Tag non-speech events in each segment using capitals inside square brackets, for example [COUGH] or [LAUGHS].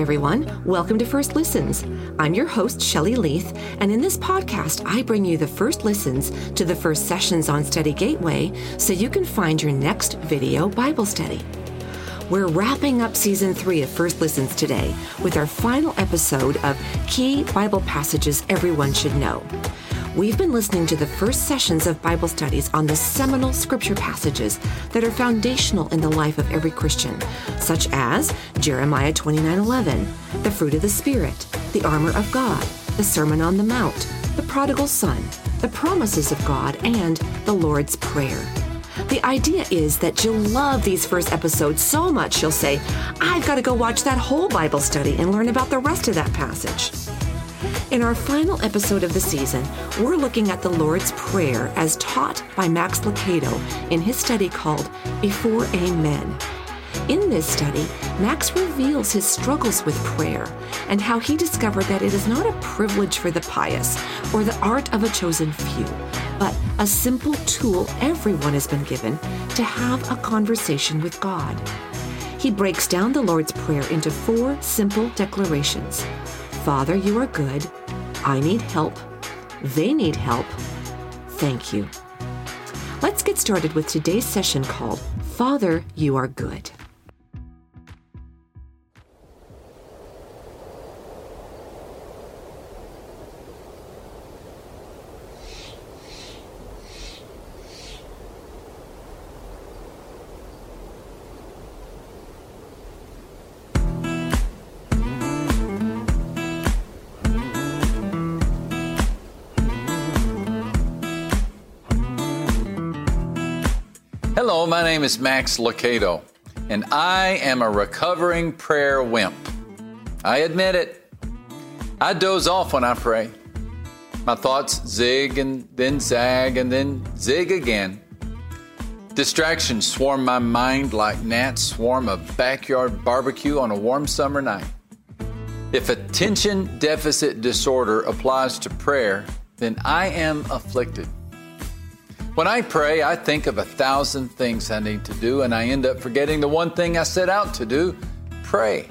everyone. Welcome to First Listens. I'm your host, Shelley Leith, and in this podcast, I bring you the first listens to the first sessions on Study Gateway so you can find your next video Bible study. We're wrapping up season three of First Listens today with our final episode of Key Bible Passages Everyone Should Know. We've been listening to the first sessions of Bible studies on the seminal scripture passages that are foundational in the life of every Christian, such as Jeremiah 29:11, the fruit of the spirit, the armor of God, the Sermon on the Mount, the prodigal son, the promises of God, and the Lord's prayer. The idea is that you'll love these first episodes so much you'll say, I've got to go watch that whole Bible study and learn about the rest of that passage. In our final episode of the season, we're looking at the Lord's Prayer as taught by Max Lucado in his study called Before Amen. In this study, Max reveals his struggles with prayer and how he discovered that it is not a privilege for the pious or the art of a chosen few, but a simple tool everyone has been given to have a conversation with God. He breaks down the Lord's Prayer into four simple declarations Father, you are good. I need help. They need help. Thank you. Let's get started with today's session called Father, You Are Good. Hello, my name is Max Lucado, and I am a recovering prayer wimp. I admit it. I doze off when I pray. My thoughts zig and then zag and then zig again. Distractions swarm my mind like gnats swarm a backyard barbecue on a warm summer night. If attention deficit disorder applies to prayer, then I am afflicted. When I pray, I think of a thousand things I need to do, and I end up forgetting the one thing I set out to do pray.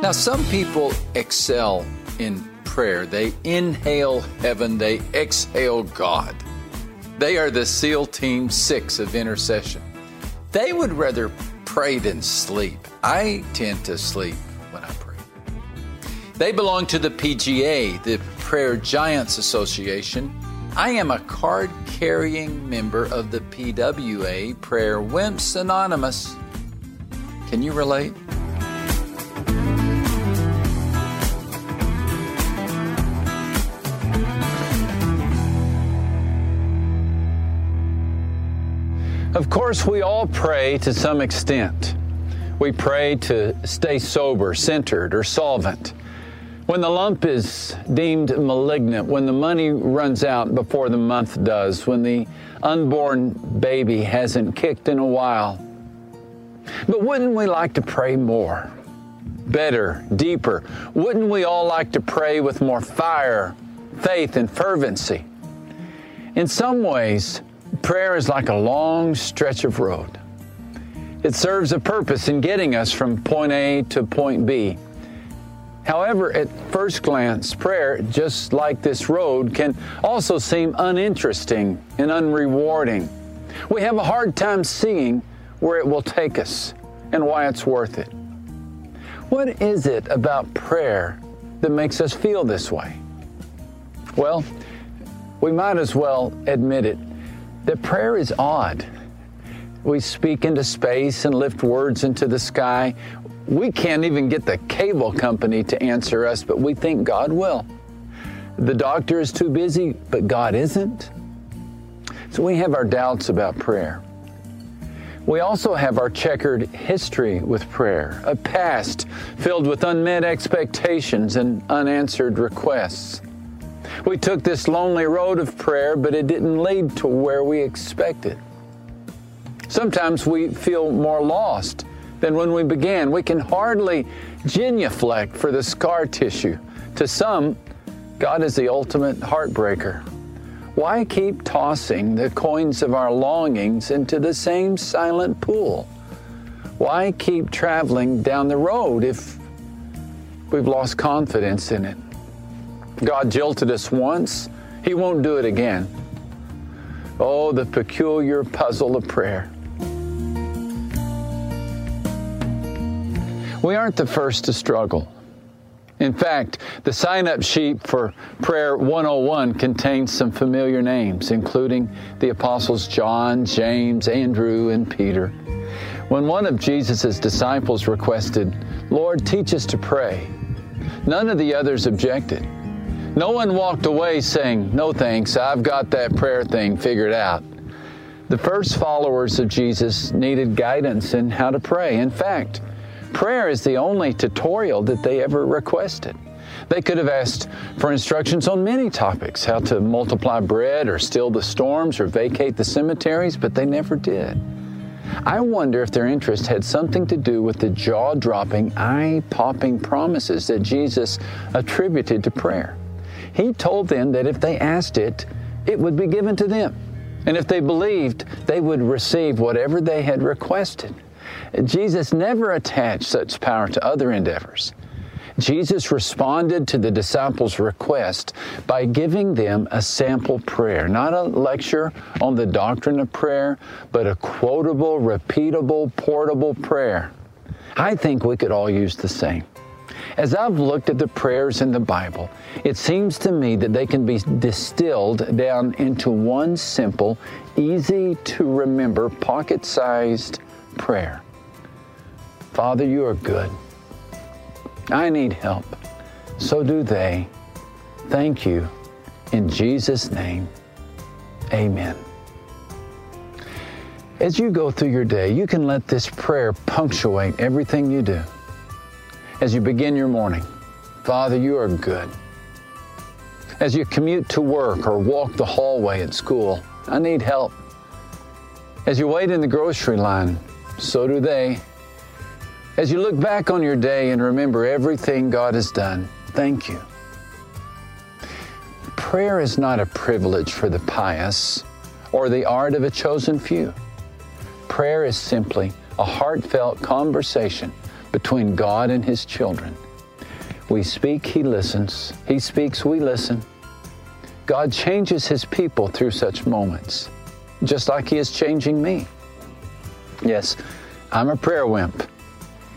Now, some people excel in prayer. They inhale heaven, they exhale God. They are the SEAL Team 6 of intercession. They would rather pray than sleep. I tend to sleep when I pray. They belong to the PGA, the Prayer Giants Association I am a card carrying member of the PWA, Prayer Wimps Anonymous. Can you relate? Of course, we all pray to some extent. We pray to stay sober, centered, or solvent. When the lump is deemed malignant, when the money runs out before the month does, when the unborn baby hasn't kicked in a while. But wouldn't we like to pray more? Better, deeper? Wouldn't we all like to pray with more fire, faith, and fervency? In some ways, prayer is like a long stretch of road. It serves a purpose in getting us from point A to point B. However, at first glance, prayer, just like this road, can also seem uninteresting and unrewarding. We have a hard time seeing where it will take us and why it's worth it. What is it about prayer that makes us feel this way? Well, we might as well admit it that prayer is odd. We speak into space and lift words into the sky. We can't even get the cable company to answer us, but we think God will. The doctor is too busy, but God isn't. So we have our doubts about prayer. We also have our checkered history with prayer, a past filled with unmet expectations and unanswered requests. We took this lonely road of prayer, but it didn't lead to where we expected. Sometimes we feel more lost than when we began. We can hardly genuflect for the scar tissue. To some, God is the ultimate heartbreaker. Why keep tossing the coins of our longings into the same silent pool? Why keep traveling down the road if We've lost confidence in it. God jilted us once, He won't do it again. Oh, the peculiar puzzle of prayer. We aren't the first to struggle. In fact, the sign up sheet for Prayer 101 contains some familiar names, including the apostles John, James, Andrew, and Peter. When one of Jesus' disciples requested, Lord, teach us to pray, none of the others objected. No one walked away saying, No thanks, I've got that prayer thing figured out. The first followers of Jesus needed guidance in how to pray. In fact, Prayer is the only tutorial that they ever requested. They could have asked for instructions on many topics how to multiply bread, or still the storms, or vacate the cemeteries, but they never did. I wonder if their interest had something to do with the jaw dropping, eye popping promises that Jesus attributed to prayer. He told them that if they asked it, it would be given to them. And if they believed, they would receive whatever they had requested. Jesus never attached such power to other endeavors. Jesus responded to the disciples' request by giving them a sample prayer, not a lecture on the doctrine of prayer, but a quotable, repeatable, portable prayer. I think we could all use the same. As I've looked at the prayers in the Bible, it seems to me that they can be distilled down into one simple, easy to remember, pocket sized prayer. Father, you are good. I need help. So do they. Thank you. In Jesus' name, amen. As you go through your day, you can let this prayer punctuate everything you do. As you begin your morning, Father, you are good. As you commute to work or walk the hallway at school, I need help. As you wait in the grocery line, so do they. As you look back on your day and remember everything God has done, thank you. Prayer is not a privilege for the pious or the art of a chosen few. Prayer is simply a heartfelt conversation between God and His children. We speak, He listens. He speaks, we listen. God changes His people through such moments, just like He is changing me. Yes, I'm a prayer wimp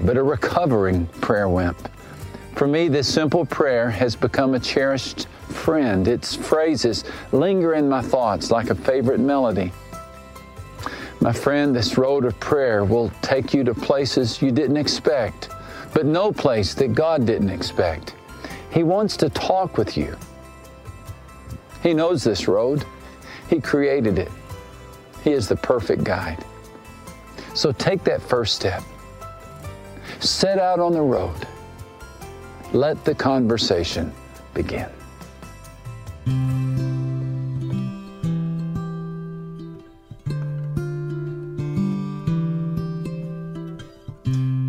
but a recovering prayer wimp. For me, this simple prayer has become a cherished friend. Its phrases linger in my thoughts like a favorite melody. My friend, this road of prayer will take you to places you didn't expect, but no place that God didn't expect. He wants to talk with you. He knows this road, He created it. He is the perfect guide. So take that first step. Set out on the road. Let the conversation begin.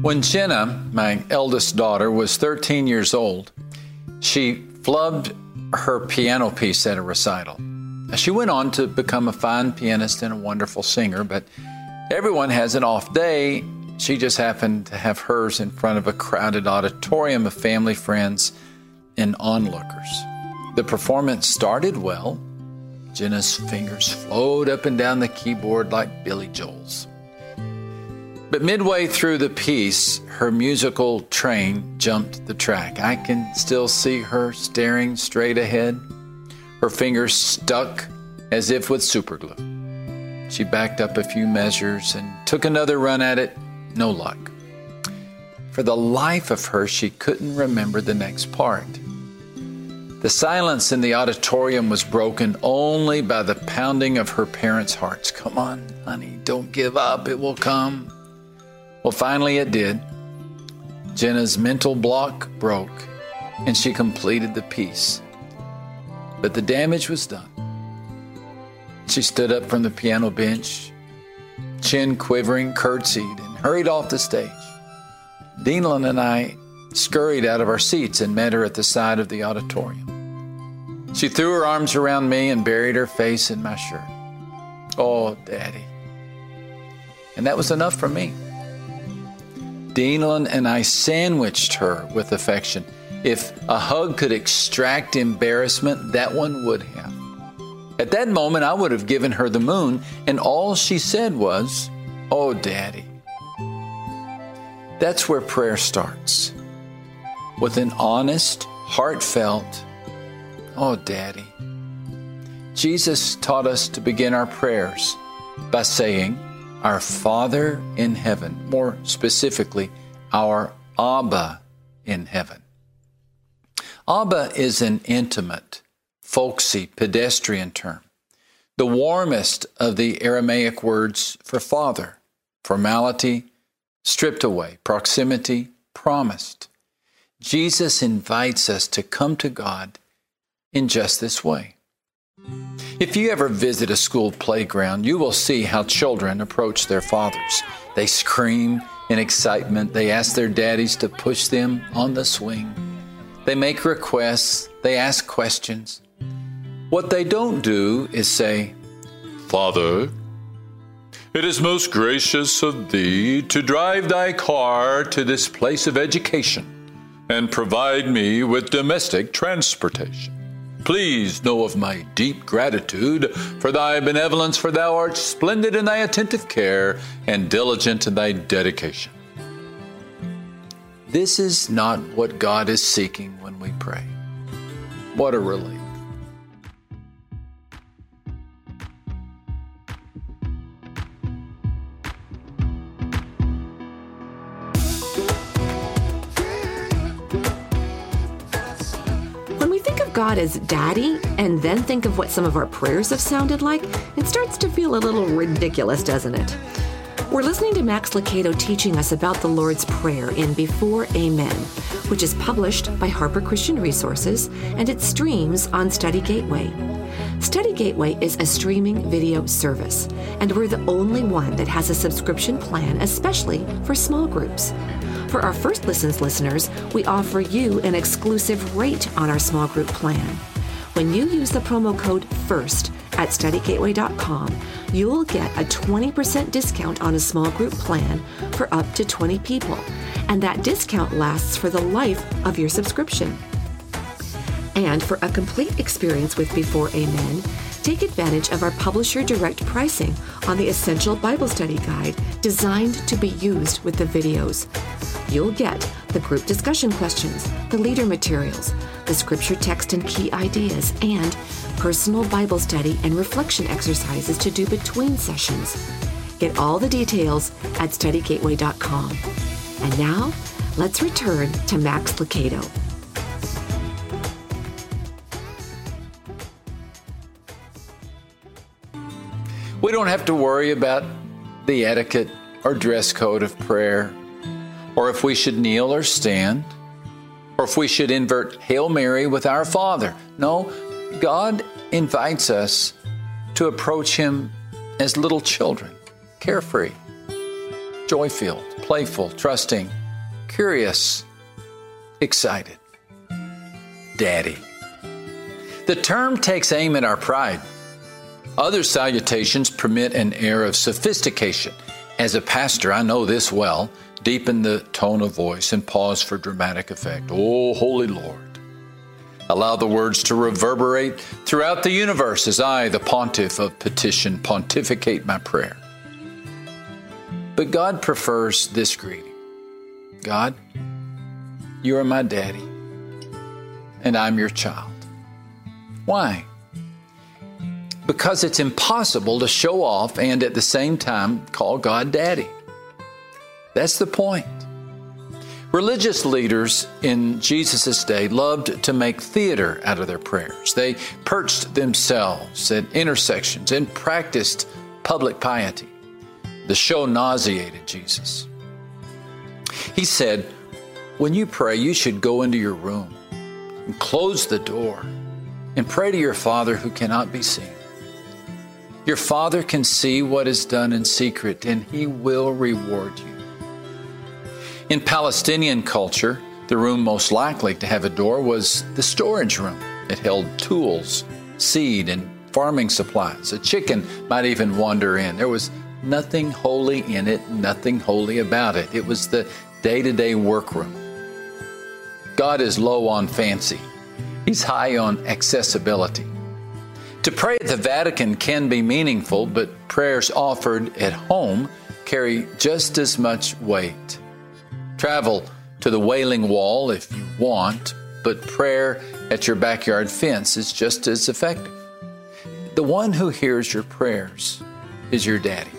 When Jenna, my eldest daughter, was 13 years old, she flubbed her piano piece at a recital. She went on to become a fine pianist and a wonderful singer, but everyone has an off day, she just happened to have hers in front of a crowded auditorium of family, friends, and onlookers. The performance started well. Jenna's fingers flowed up and down the keyboard like Billy Joel's. But midway through the piece, her musical train jumped the track. I can still see her staring straight ahead, her fingers stuck as if with superglue. She backed up a few measures and took another run at it no luck. For the life of her, she couldn't remember the next part. The silence in the auditorium was broken only by the pounding of her parents' hearts. Come on, honey, don't give up, it will come. Well, finally it did. Jenna's mental block broke and she completed the piece. But the damage was done. She stood up from the piano bench, chin quivering, curtsied, hurried off the stage. Denalyn and I scurried out of our seats and met her at the side of the auditorium. She threw her arms around me and buried her face in my shirt. Oh, Daddy. And that was enough for me. Denalyn and I sandwiched her with affection. If a hug could extract embarrassment, that one would have. At that moment, I would have given her the moon, and all she said was, Oh, Daddy. That's where prayer starts. With an honest, heartfelt, Oh, Daddy. Jesus taught us to begin our prayers by saying, Our Father in heaven, more specifically, our Abba in heaven. Abba is an intimate, folksy, pedestrian term, the warmest of the Aramaic words for father, formality, stripped away, proximity, promised. Jesus invites us to come to God in just this way. If you ever visit a school playground, you will see how children approach their fathers. They scream in excitement, they ask their daddies to push them on the swing. They make requests, they ask questions. What they don't do is say, Father, it is most gracious of thee to drive thy car to this place of education and provide me with domestic transportation. Please know of my deep gratitude for thy benevolence, for thou art splendid in thy attentive care and diligent in thy dedication. This is not what God is seeking when we pray. What a relief. God as daddy and then think of what some of our prayers have sounded like, it starts to feel a little ridiculous, doesn't it? We're listening to Max Lucado teaching us about the Lord's Prayer in Before Amen, which is published by Harper Christian Resources and it streams on Study Gateway. Study Gateway is a streaming video service, and we're the only one that has a subscription plan, especially for small groups. For our first listens listeners, we offer you an exclusive rate on our small group plan. When you use the promo code FIRST at studygateway.com, you'll get a 20% discount on a small group plan for up to 20 people, and that discount lasts for the life of your subscription. And for a complete experience with Before Amen, take advantage of our publisher direct pricing on the Essential Bible Study Guide designed to be used with the videos. You'll get the group discussion questions, the leader materials, the scripture text and key ideas, and personal Bible study and reflection exercises to do between sessions. Get all the details at studygateway.com. And now, let's return to Max Lucado. We don't have to worry about the etiquette or dress code of prayer, or if we should kneel or stand, or if we should invert Hail Mary with our Father. No, God invites us to approach Him as little children, carefree, joy filled, playful, trusting, curious, excited. Daddy. The term takes aim at our pride. Other salutations permit an air of sophistication. As a pastor, I know this well. Deepen the tone of voice and pause for dramatic effect. Oh, Holy Lord. Allow the words to reverberate throughout the universe as I, the pontiff of petition, pontificate my prayer. But God prefers this greeting God, you are my daddy, and I'm your child. Why? Because it's impossible to show off and at the same time call God Daddy. That's the point. Religious leaders in Jesus' day loved to make theater out of their prayers. They perched themselves at intersections and practiced public piety. The show nauseated Jesus. He said, When you pray, you should go into your room and close the door and pray to your Father who cannot be seen. Your Father can see what is done in secret, and He will reward you. In Palestinian culture, the room most likely to have a door was the storage room. It held tools, seed, and farming supplies. A chicken might even wander in. There was nothing holy in it, nothing holy about it. It was the day to day workroom. God is low on fancy, He's high on accessibility. To pray at the Vatican can be meaningful, but prayers offered at home carry just as much weight. Travel to the Wailing Wall if you want, but prayer at your backyard fence is just as effective. The one who hears your prayers is your daddy.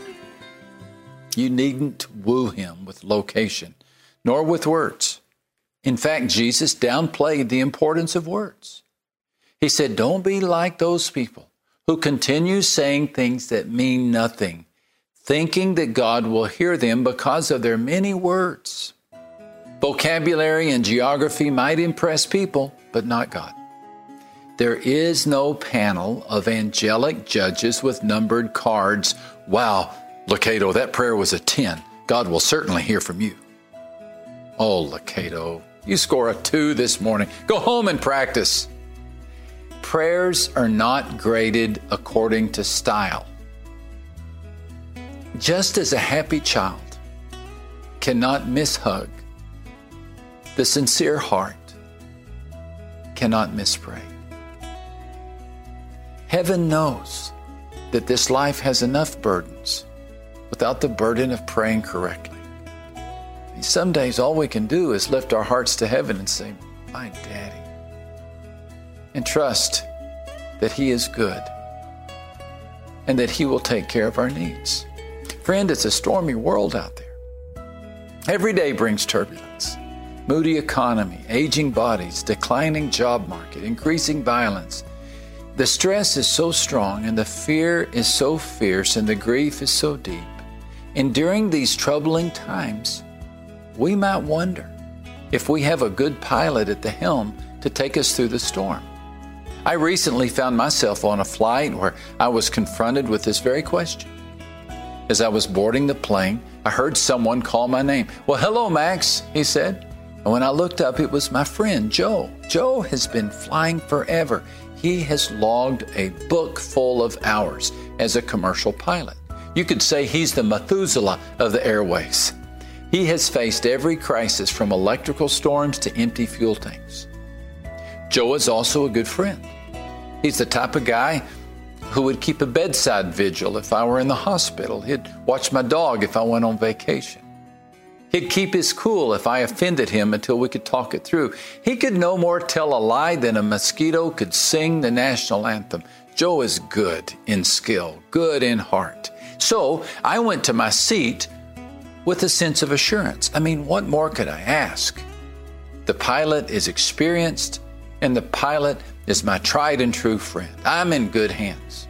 You needn't woo him with location, nor with words. In fact, Jesus downplayed the importance of words. He said, Don't be like those people who continue saying things that mean nothing, thinking that God will hear them because of their many words. Vocabulary and geography might impress people, but not God. There is no panel of angelic judges with numbered cards. Wow, Lucado, that prayer was a 10. God will certainly hear from you. Oh, Lucado, you score a 2 this morning. Go home and practice. Prayers are not graded according to style. Just as a happy child cannot mishug, the sincere heart cannot mispray. Heaven knows that this life has enough burdens without the burden of praying correctly. Some days all we can do is lift our hearts to heaven and say, My daddy. And trust that he is good and that he will take care of our needs. Friend, it's a stormy world out there. Every day brings turbulence. Moody economy, aging bodies, declining job market, increasing violence. The stress is so strong and the fear is so fierce and the grief is so deep and during these troubling times, we might wonder if we have a good pilot at the helm to take us through the storm. I recently found myself on a flight where I was confronted with this very question. As I was boarding the plane, I heard someone call my name. Well, hello, Max, he said. And when I looked up, it was my friend, Joe. Joe has been flying forever. He has logged a book full of hours as a commercial pilot. You could say he's the Methuselah of the airways. He has faced every crisis from electrical storms to empty fuel tanks. Joe is also a good friend. He's the type of guy who would keep a bedside vigil if I were in the hospital. He'd watch my dog if I went on vacation. He'd keep his cool if I offended him until we could talk it through. He could no more tell a lie than a mosquito could sing the national anthem. Joe is good in skill, good in heart. So I went to my seat with a sense of assurance. I mean, what more could I ask? The pilot is experienced, and the pilot is my tried and true friend. I'm in good hands.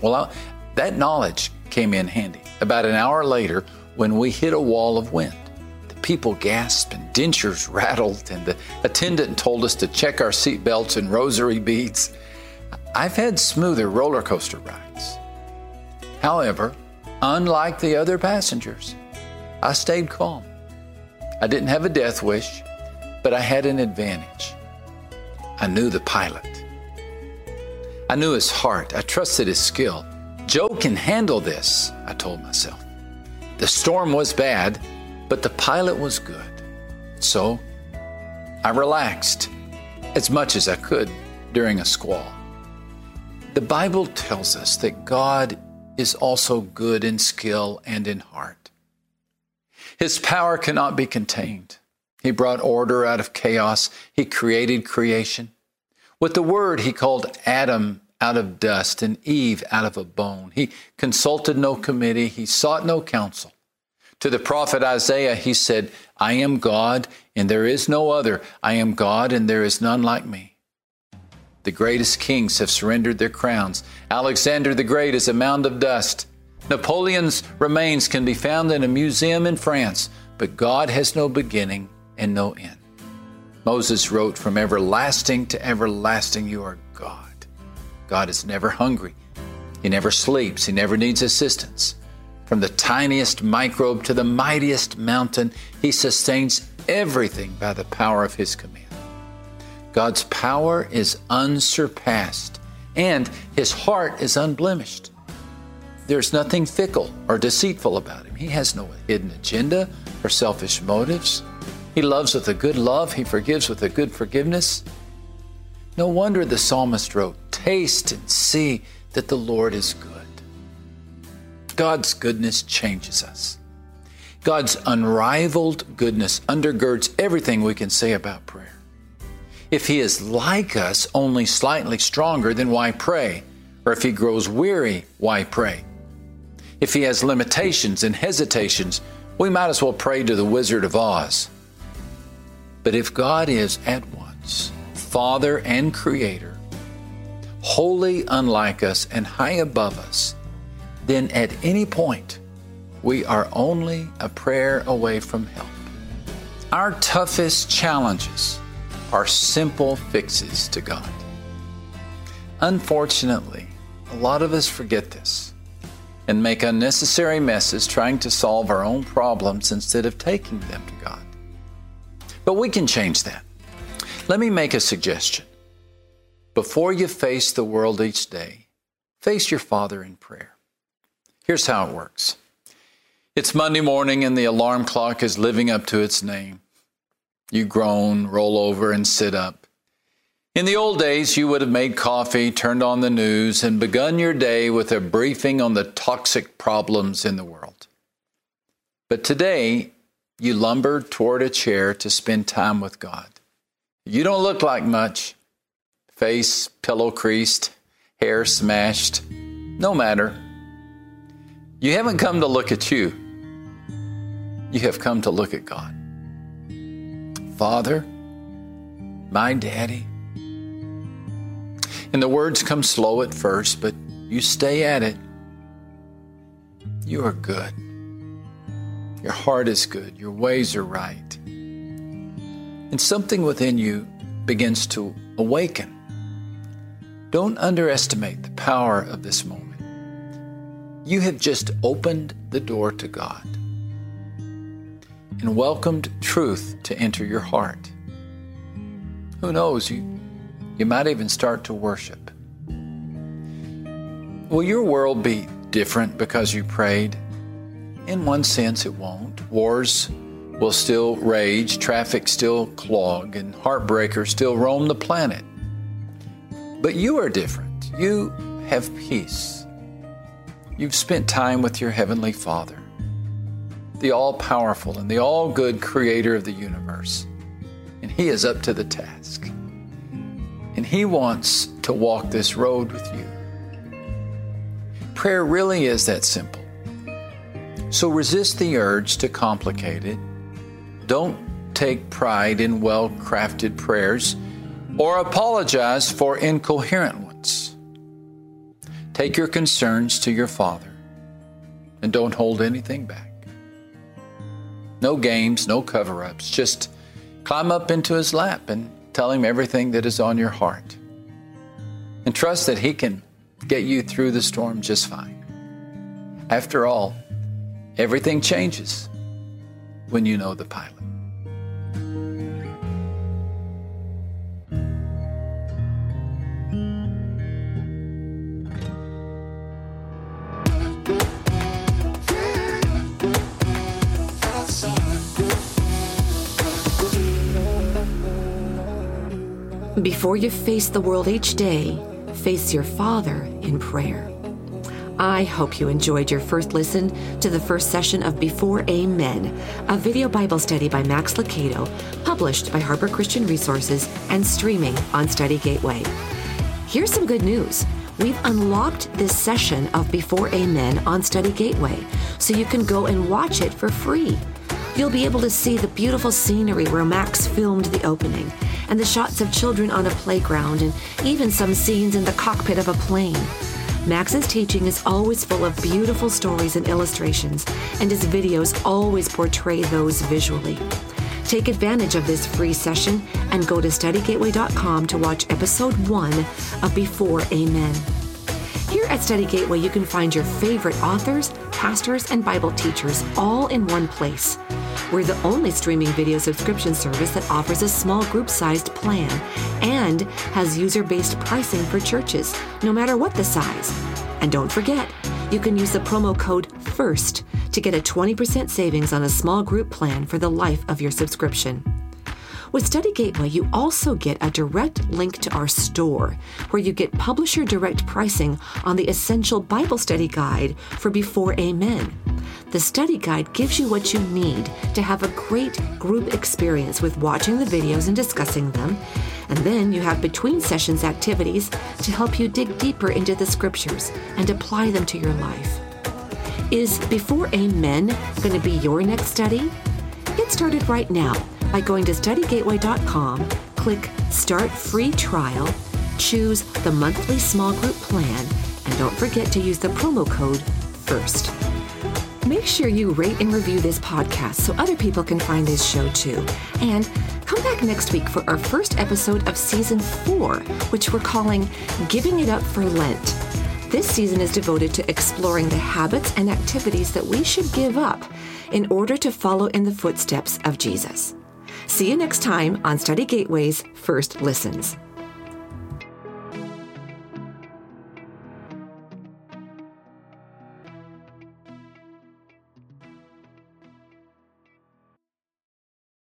Well, I, that knowledge came in handy. About an hour later, when we hit a wall of wind, the people gasped and dentures [LAUGHS] rattled, and the attendant told us to check our seatbelts and rosary beads. I've had smoother roller coaster rides. However, unlike the other passengers, I stayed calm. I didn't have a death wish, but I had an advantage. I knew the pilot. I knew his heart. I trusted his skill. Joe can handle this, I told myself. The storm was bad, but the pilot was good. So I relaxed as much as I could during a squall. The Bible tells us that God is also good in skill and in heart. His power cannot be contained. He brought order out of chaos. He created creation. With the word, he called Adam out of dust and Eve out of a bone. He consulted no committee. He sought no counsel. To the prophet Isaiah, he said, I am God and there is no other. I am God and there is none like me. The greatest kings have surrendered their crowns. Alexander the Great is a mound of dust. Napoleon's remains can be found in a museum in France, but God has no beginning and no end. Moses wrote, From everlasting to everlasting, you are God. God is never hungry. He never sleeps. He never needs assistance. From the tiniest microbe to the mightiest mountain, He sustains everything by the power of His command. God's power is unsurpassed and his heart is unblemished. There's nothing fickle or deceitful about him. He has no hidden agenda or selfish motives. He loves with a good love, he forgives with a good forgiveness. No wonder the psalmist wrote, Taste and see that the Lord is good. God's goodness changes us. God's unrivaled goodness undergirds everything we can say about prayer. If He is like us, only slightly stronger, then why pray? Or if He grows weary, why pray? If He has limitations and hesitations, we might as well pray to the Wizard of Oz. But if God is at once Father and Creator, wholly unlike us and high above us, then at any point, we are only a prayer away from help. Our toughest challenges are simple fixes to God. Unfortunately, a lot of us forget this and make unnecessary messes trying to solve our own problems instead of taking them to God. But we can change that. Let me make a suggestion. Before you face the world each day, face your Father in prayer. Here's how it works it's Monday morning and the alarm clock is living up to its name. You groan, roll over, and sit up. In the old days, you would have made coffee, turned on the news, and begun your day with a briefing on the toxic problems in the world. But today, you lumber toward a chair to spend time with God. You don't look like much face pillow creased, hair smashed. No matter. You haven't come to look at you, you have come to look at God. Father, my daddy. And the words come slow at first, but you stay at it. You are good. Your heart is good. Your ways are right and something within you begins to awaken. Don't underestimate the power of this moment. You have just opened the door to God and welcomed truth to enter your heart. Who knows, you, you might even start to worship. Will your world be different because you prayed? In one sense, it won't. Wars will still rage, traffic still clog, and heartbreakers still roam the planet. But you are different. You have peace. You've spent time with your Heavenly Father, the all powerful and the all good creator of the universe. And He is up to the task. And He wants to walk this road with you. Prayer really is that simple. So resist the urge to complicate it don't take pride in well crafted prayers or apologize for incoherent ones. Take your concerns to your Father and don't hold anything back. No games, no cover ups. Just climb up into His lap and tell Him everything that is on your heart. And trust that He can get you through the storm just fine. After all, everything changes when you know the pilot. Before you face the world each day, face your Father in prayer. I hope you enjoyed your first listen to the first session of Before Amen, a video Bible study by Max Lucado, published by Harper Christian Resources and streaming on Study Gateway. Here's some good news. We've unlocked this session of Before Amen on Study Gateway, so you can go and watch it for free. You'll be able to see the beautiful scenery where Max filmed the opening, and the shots of children on a playground, and even some scenes in the cockpit of a plane. Max's teaching is always full of beautiful stories and illustrations, and his videos always portray those visually. Take advantage of this free session and go to studygateway.com to watch episode one of Before Amen. Here at Study Gateway, you can find your favorite authors, pastors, and Bible teachers all in one place. We're the only streaming video subscription service that offers a small group sized plan and has user based pricing for churches, no matter what the size. And don't forget, you can use the promo code FIRST to get a 20% savings on a small group plan for the life of your subscription. With Study Gateway, you also get a direct link to our store where you get publisher direct pricing on the Essential Bible Study Guide for Before Amen. The study guide gives you what you need to have a great group experience with watching the videos and discussing them. And then you have between sessions activities to help you dig deeper into the scriptures and apply them to your life. Is Before Amen going to be your next study? Get started right now by going to studygateway.com, click Start Free Trial, choose the monthly small group plan, and don't forget to use the promo code FIRST. Make sure you rate and review this podcast so other people can find this show too. And come back next week for our first episode of season four, which we're calling Giving It Up for Lent. This season is devoted to exploring the habits and activities that we should give up in order to follow in the footsteps of Jesus. See you next time on Study Gateway's First Listens.